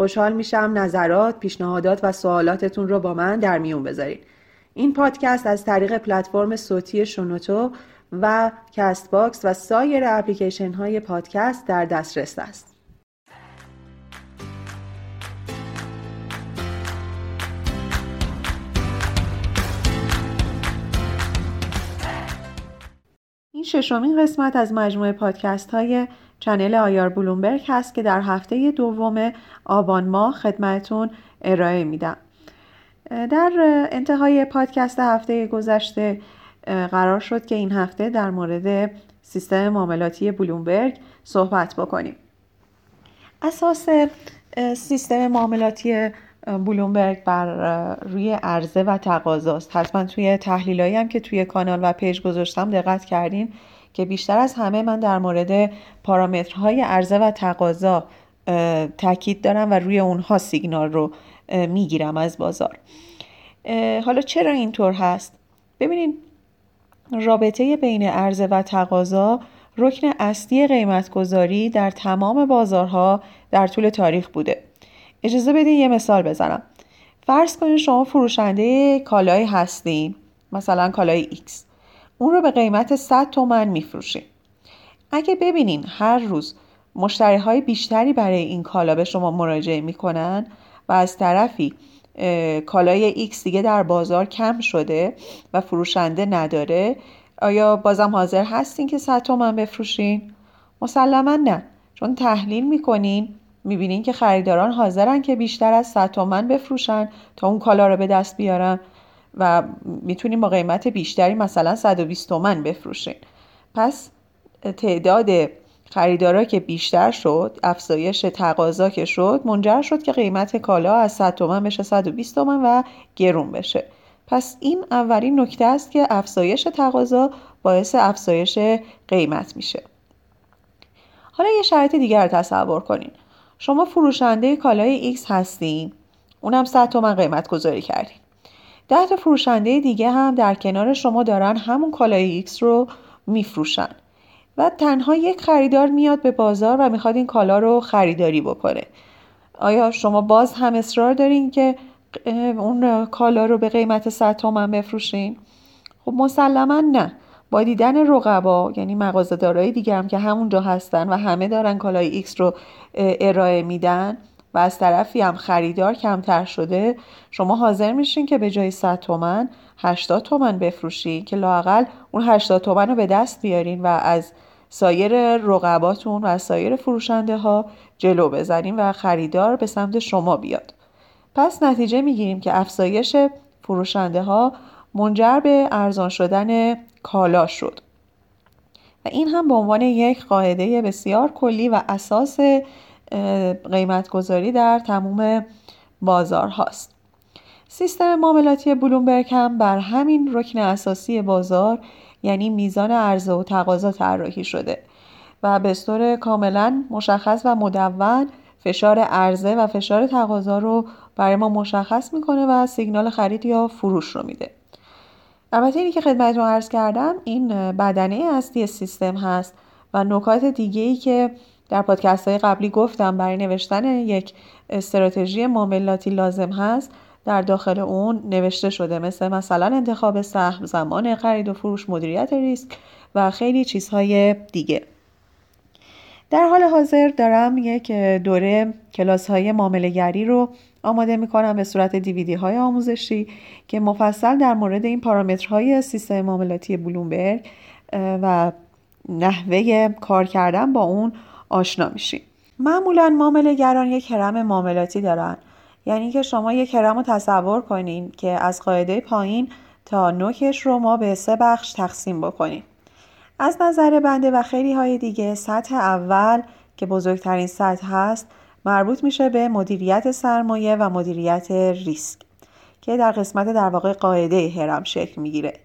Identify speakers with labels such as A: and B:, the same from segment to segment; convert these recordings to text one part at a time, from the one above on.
A: خوشحال میشم نظرات، پیشنهادات و سوالاتتون رو با من در میون بذارید. این پادکست از طریق پلتفرم صوتی شنوتو و Castbox و سایر اپلیکیشن های پادکست در دسترس است. این ششمین قسمت از مجموعه پادکست های channel IR Bloomberg هست که در هفته دوم آبان ماه خدمتون ارائه میدم. در انتهای پادکست هفته گذشته قرار شد که این هفته در مورد سیستم معاملاتی بلومبرگ صحبت بکنیم. اساس سیستم معاملاتی بلومبرگ بر روی عرضه و تقاضاست. حتما توی تحلیلایی هم که توی کانال و page گذاشتم دقت کردین. که بیشتر از همه من در مورد پارامترهای عرضه و تقاضا تاکید دارم و روی اونها سیگنال رو می‌گیرم از بازار. حالا چرا اینطور هست؟ ببینید رابطه بین عرضه و تقاضا رکن اصلی قیمتگذاری در تمام بازارها در طول تاریخ بوده. اجازه بدین یه مثال بزنم. فرض کنید شما فروشنده کالایی هستین مثلا کالای X اون رو به قیمت 100 تومن میفروشین اگه ببینین هر روز مشتری های بیشتری برای این کالا به شما مراجعه می‌کنن و از طرفی کالای X دیگه در بازار کم شده و فروشنده نداره آیا بازم حاضر هستین که 100 تومن بفروشین؟ مسلما نه چون تحلیل می‌کنین می‌بینین که خریداران حاضرن که بیشتر از 100 تومن بفروشن تا اون کالا رو به دست بیارن و می‌تونیم با قیمت بیشتری مثلا 120 تومن بفروشین پس تعداد خریدارا که بیشتر شد افزایش تقاضا که شد منجر شد که قیمت کالا از 100 تومن بشه 120 تومن و گرون بشه. پس این اولین نکته است که افزایش تقاضا باعث افزایش قیمت میشه. حالا یه شرایط دیگر رو تصور کنین. شما فروشنده کالای X هستین. اونم 100 تومن قیمت گذاری کردین. ده تا فروشنده دیگه هم در کنار شما دارن همون کالای X رو میفروشن. و تنها یک خریدار میاد به بازار و می‌خواد این کالا رو خریداری بکنه. آیا شما باز هم اصرار دارین که اون کالا رو به قیمت 100 تومن بفروشین؟ خب مسلما نه. با دیدن رقبا یعنی مغازه‌دارای دیگه هم که همونجا هستن و همه دارن کالای X رو ارائه میدن و از طرفی هم خریدار کمتر شده شما حاضر میشین که به جای 100 تومن 80 تومن بفروشین که لاقل اون 80 تومن رو به دست بیارین و از سایر رقباتون و سایر فروشنده ها جلو بزنین و خریدار به سمت شما بیاد. پس نتیجه می‌گیریم که افزایش فروشنده ها منجر به ارزان شدن کالا شد. و این هم به عنوان یک قاعده بسیار کلی و اساس قیمتگذاری در تموم بازار هاست سیستم معاملاتی بلومبرگ هم بر همین رکن اساسی بازار یعنی میزان عرضه و تقاضا طراحی شده و به طور کاملا مشخص و مدون فشار عرضه و فشار تقاضا رو برای ما مشخص می‌کنه و سیگنال خرید یا فروش رو میده. البته اینی که خدمتتون عرض کردم این بدنه اصلی سیستم هست و نکات دیگه ای که در پادکست های قبلی گفتم برای نوشتن یک استراتژی معاملاتی لازم هست در داخل اون نوشته شده مثل مثلا انتخاب سهم زمان خرید و فروش مدیریت ریسک و خیلی چیزهای دیگه. در حال حاضر دارم یک دوره کلاس های معاملهگری رو آماده می‌کنم به صورت دیویدی های آموزشی که مفصل در مورد این پارامترهای سیستم معاملاتی بلومبرگ و نحوه کار کردن با اون آشنا میشیم. معمولا معامله گران یک هرم معاملاتی دارن. یعنی که شما یک هرم رو تصور کنین که از قاعده پایین تا نوکش رو ما به سه بخش تقسیم بکنیم. از نظر بنده و خیلی های دیگه سطح اول که بزرگترین سطح هست مربوط میشه به مدیریت سرمایه و مدیریت ریسک که در قسمت در واقع قاعده هرم شکل می‌گیره.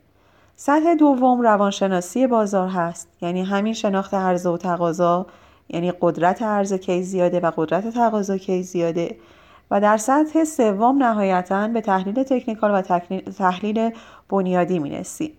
A: سطح دوم روانشناسی بازار هست. یعنی همین شناخت عرضه و تقاضا یعنی قدرت عرضه کی زیاده و قدرت تقاضا کی زیاده. و در سطح سوم نهایتا به تحلیل تکنیکال و تحلیل بنیادی می‌رسیم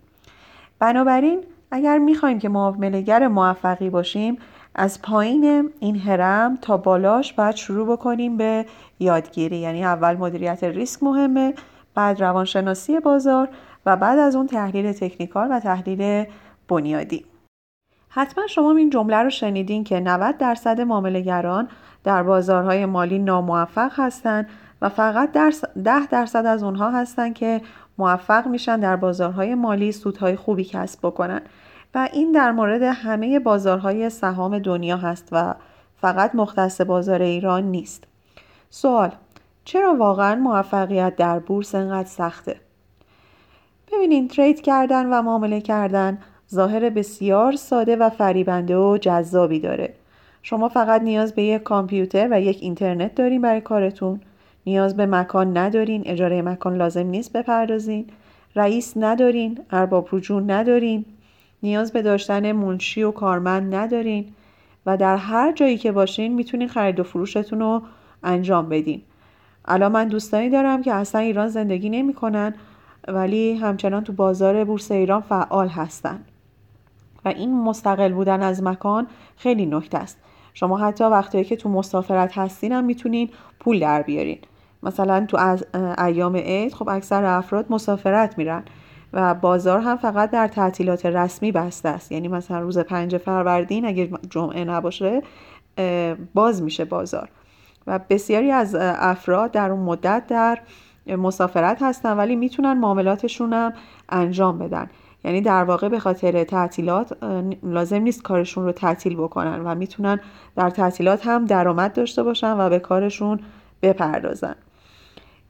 A: بنابراین اگر می‌خوایم که معاملهگر موفقی باشیم از پایین این هرم تا بالاش باید شروع بکنیم به یادگیری. یعنی اول مدیریت ریسک مهمه بعد روانشناسی بازار و بعد از اون تحلیل تکنیکال و تحلیل بنیادی. حتما شما این جمله رو شنیدین که 90 درصد معاملهگران در بازارهای مالی ناموفق هستند و فقط 10 درصد از اونها هستند که موفق میشن در بازارهای مالی سودهای خوبی کسب بکنن و این در مورد همه بازارهای سهام دنیا هست و فقط مختص بازار ایران نیست. سوال چرا واقعا موفقیت در بورس انقدر سخته؟ ببینین ترید کردن و معامله کردن ظاهر بسیار ساده و فریبنده و جذابی داره. شما فقط نیاز به یک کامپیوتر و یک اینترنت دارین برای کارتون. نیاز به مکان ندارین، اجاره مکان لازم نیست بپردازین. رئیس ندارین، ارباب رجوع ندارین، نیاز به داشتن منشی و کارمند ندارین و در هر جایی که باشین می‌تونین خرید و فروشتون رو انجام بدین الان من دوستانی دارم که اصلا ایران زندگی نمی‌کنن ولی همچنان تو بازار بورس ایران فعال هستن و این مستقل بودن از مکان خیلی نکته است. شما حتی وقتی که تو مسافرت هستین هم می‌تونین پول در بیارین. مثلا تو از ایام عید خب اکثر افراد مسافرت میرن و بازار هم فقط در تعطیلات رسمی بسته است. یعنی مثلا روز پنج فروردین اگه جمعه نباشه باز میشه بازار. و بسیاری از افراد در اون مدت در مسافرت هستن ولی می‌تونن معاملاتشون هم انجام بدن. یعنی در واقع به خاطر تعطیلات لازم نیست کارشون رو تعطیل بکنن و می‌تونن در تعطیلات هم درآمد داشته باشن و به کارشون بپردازن.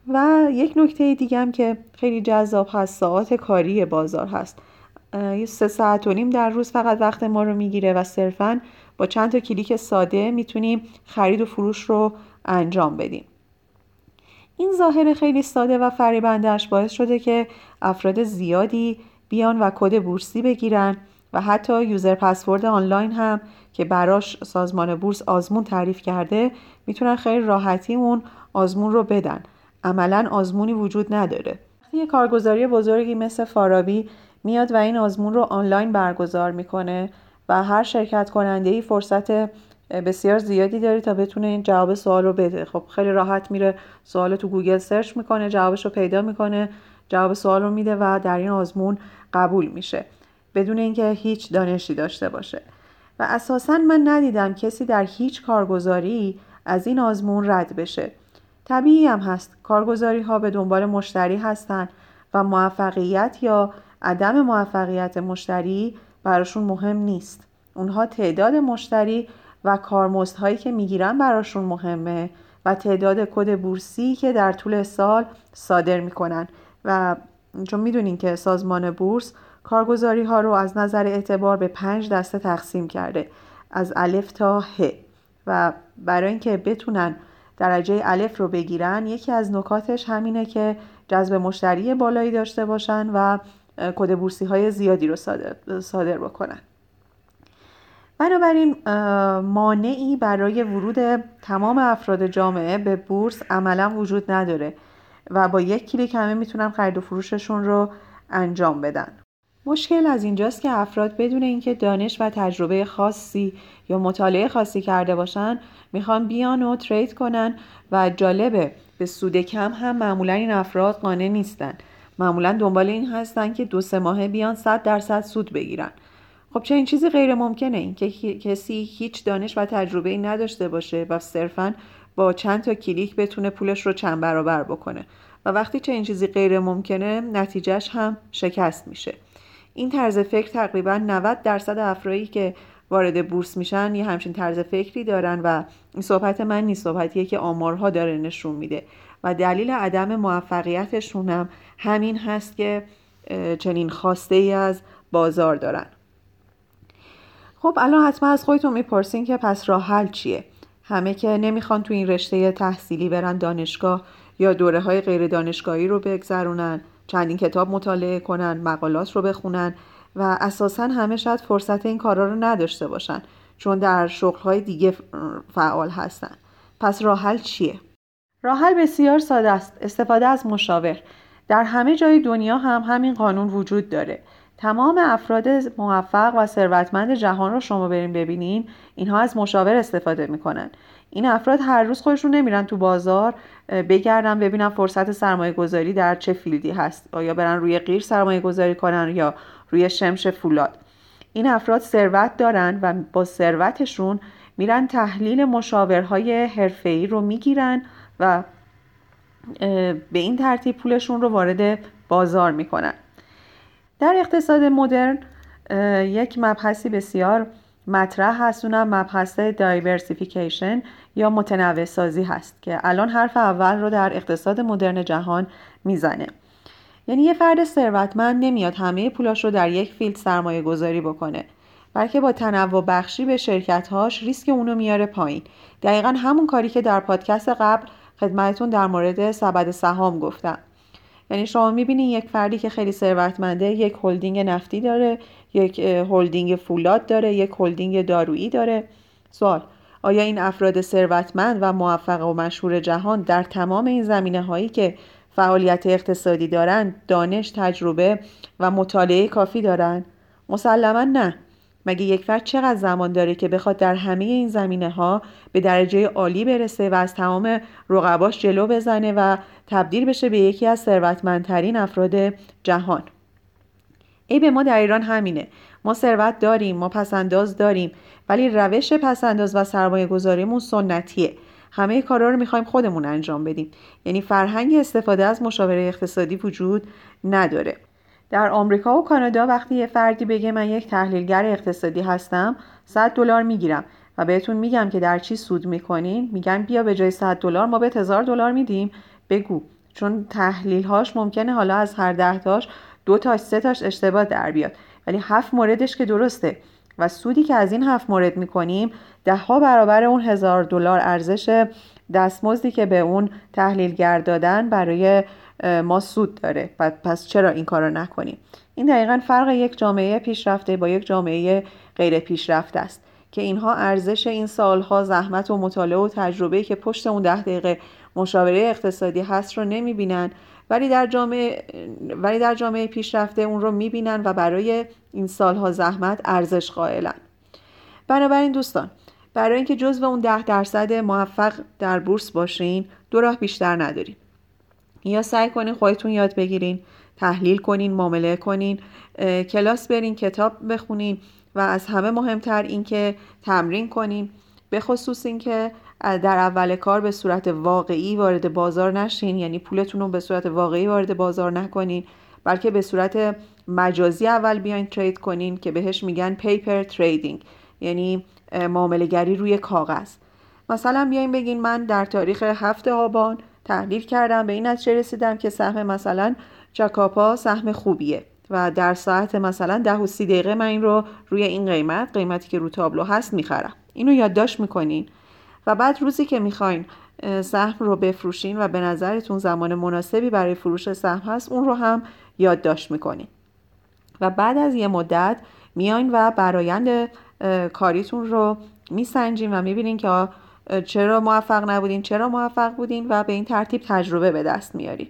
A: و یک نکته دیگه هم که خیلی جذاب هست ساعت کاری بازار هست. یه سه ساعت و نیم در روز فقط وقت ما رو می‌گیره و صرفا با چند تا کلیک ساده می‌تونیم خرید و فروش رو انجام بدیم. این ظاهر خیلی ساده و فریبندهش باعث شده که افراد زیادی بیان و کد بورسی بگیرن و حتی یوزر پسورد آنلاین هم که براش سازمان بورس آزمون تعریف کرده می‌تونن خیلی راحتی اون آزمون رو بدن. عملا آزمونی وجود نداره. وقتی یه کارگزاری بزرگی مثل فارابی میاد و این آزمون رو آنلاین برگزار می‌کنه و هر شرکت کننده ای فرصت بسیار زیادی داره تا بتونه این جواب سوال رو بده. خب خیلی راحت میره سوال تو گوگل search می‌کنه جوابش رو پیدا می‌کنه. جواب سوال رو میده و در این آزمون قبول میشه بدون اینکه هیچ دانشی داشته باشه. و اساسا من ندیدم کسی در هیچ کارگزاری از این آزمون رد بشه. طبیعی هم هست کارگزاری ها به دنبال مشتری هستند و موفقیت یا عدم موفقیت مشتری براشون مهم نیست. اونها تعداد مشتری و کارمزدهایی که می‌گیرن براشون مهمه و تعداد کد بورسی که در طول سال صادر می‌کنن. و چون می‌دونین که سازمان بورس کارگزاری ها رو از نظر اعتبار به پنج دسته تقسیم کرده از الف تا ه. و برای اینکه بتونن درجه الف رو بگیرن یکی از نکاتش همینه که جذب مشتری بالایی داشته باشن و کد بورسی های زیادی رو صادر, بکنن. بنابراین مانعی برای ورود تمام افراد جامعه به بورس عملا وجود نداره. و با یک کلیک همه می‌تونن خرید و فروششون رو انجام بدن. مشکل از اینجاست که افراد بدون اینکه دانش و تجربه خاصی یا مطالعه خاصی کرده باشن می‌خوان بیان و ترید کنن و جالبه به سود کم هم معمولا این افراد قانع نیستن. معمولا دنبال این هستن که دو سه ماهه بیان 100 درصد سود بگیرن. خب چه این چیزی غیر ممکنه این که کسی هیچ دانش و تجربه ای نداشته باشه و صرفا با چند تا کلیک بتونه پولش رو چند برابر بکنه. و وقتی چه این چیزی غیر ممکنه نتیجهش هم شکست میشه. این طرز فکر تقریبا 90 درصد افرادی که وارد بورس میشن یه همچین طرز فکری دارن و این صحبت من نیست صحبتیه که آمارها داره نشون میده. و دلیل عدم موفقیتشون هم همین هست که چنین خواسته ای از بازار دارن. خب الان حتما از خودتون می‌پرسین که پس راه حل چیه؟ همه که نمی‌خوان تو این رشته تحصیلی برن دانشگاه یا دوره های غیر دانشگاهی رو بگذرونن چندین کتاب مطالعه کنن مقالات رو بخونن و اساسا همه شاید فرصت این کارا رو نداشته باشن چون در شغلهای دیگه فعال هستن. پس راحل چیه؟ راحل بسیار ساده است استفاده از مشاور. در همه جای دنیا هم همین قانون وجود داره. تمام افراد موفق و ثروتمند جهان رو شما بریم ببینین اینها از مشاور استفاده می‌کنن. این افراد هر روز خودشون نمیرن تو بازار بگردن ببینن فرصت سرمایه گذاری در چه فیلدی هست. آیا برن روی غیر سرمایه گذاری کنن یا روی شمش فولاد. این افراد ثروت دارن و با ثروتشون میرن تحلیل مشاورهای حرفه‌ای رو می‌گیرن و به این ترتیب پولشون رو وارد بازار می‌کنن. در اقتصاد مدرن یک مبحثی بسیار مطرح هست. اونم مبحث دایورسیفیکیشن یا متنوع سازی هست که الان حرف اول رو در اقتصاد مدرن جهان می‌زنه. یعنی یه فرد ثروتمند نمیاد همه پولاش رو در یک field سرمایه گذاری بکنه بلکه با تنوع بخشی به شرکتهاش ریسک اونو میاره پایین. دقیقا همون کاری که در پادکست قبل خدمتتون در مورد سبد سهام گفتم. یعنی شما می‌بینید یک فردی که خیلی ثروتمنده یک هلدینگ نفتی داره یک هلدینگ فولاد داره یک هلدینگ دارویی داره. سوال آیا این افراد ثروتمند و موفق و مشهور جهان در تمام این زمینه هایی که فعالیت اقتصادی دارند دانش تجربه و مطالعه کافی دارند مسلما نه. مگه یک فرد چقدر زمان داره که بخواد در همه این زمینه ها به درجه عالی برسه و از تمام رقباش جلو بزنه و تبدیل بشه به یکی از ثروتمندترین افراد جهان؟ ای به ما در ایران همینه. ما ثروت داریم ما پسنداز داریم ولی روش پسنداز و سرمایه گذاریمون سنتیه. همه کارا رو می‌خوایم خودمون انجام بدیم. یعنی فرهنگ استفاده از مشاوره اقتصادی وجود نداره. در آمریکا و کانادا وقتی یه فردی بگه من یک تحلیلگر اقتصادی هستم 100 دلار می‌گیرم و بهتون میگم که در چی سود می‌کنین میگن بیا به جای 100 دلار ما به هزار دلار میدیم. بگو. چون تحلیل هاش ممکنه حالا از هر ده تاش دو تاش سه تاش اشتباه در بیاد. ولی هفت موردش که درسته. و سودی که از این هفت مورد می‌کنیم ده ها برابر اون هزار دلار ارزش دستمزدی که به اون تحلیلگر دادن برای ما سود داره. پس چرا این کار رو نکنیم؟ این دقیقا فرق یک جامعه پیشرفته با یک جامعه غیر پیشرفته است که اینها ارزش این سالها زحمت و مطالعه و تجربه که پشت اون ده دقیقه مشاوره اقتصادی هست رو نمی‌بینن ولی در جامعه ولی در جامعه پیشرفته اون رو می‌بینن و برای این سالها زحمت ارزش قائلن. بنابراین دوستان برای اینکه جزو اون ده درصد موفق در بورس باشین دو راه بیشتر نداریم. یا سعی کنین خودتون یاد بگیرین تحلیل کنین معامله کنین کلاس برین کتاب بخونین و از همه مهمتر اینکه تمرین کنین. به خصوص اینکه در اول کار به صورت واقعی وارد بازار نشین یعنی پولتون رو به صورت واقعی وارد بازار نکنین بلکه به صورت مجازی اول بیاین ترید کنین که بهش میگن پیپر تریدینگ یعنی معاملهگری روی کاغذ. مثلا بیاین بگین من در تاریخ هفته آبان تحلیل کردم. به این نتیجه رسیدم که سهم مثلا جکاپا سهم خوبیه و در ساعت مثلا ده و سی دقیقه من این رو روی این قیمت قیمتی که رو تابلو هست می‌خرم. اینو یادداشت می‌کنین. و بعد روزی که می‌خواین سهم رو بفروشین و به نظرتون زمان مناسبی برای فروش سهم هست اون رو هم یادداشت می‌کنین. و بعد از یه مدت میاین و برایند کاریتون رو میسنجین و می‌بینین که چرا موفق نبودین چرا موفق بودین و به این ترتیب تجربه به دست میارین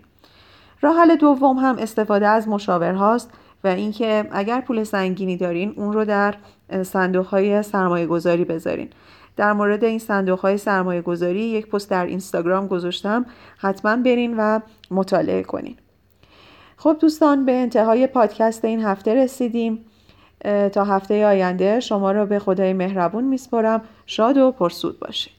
A: راه حل دوم هم استفاده از مشاور هاست و اینکه اگر پول سنگینی دارین اون رو در صندوق های سرمایه گذاری بذارین. در مورد این صندوق های سرمایه گذاری یک پست در اینستاگرام گذاشتم حتما برین و مطالعه کنین. خب دوستان به انتهای پادکست این هفته رسیدیم. تا هفته آینده شما را به خدای مهربون میسپرم. شاد و پرسود باشید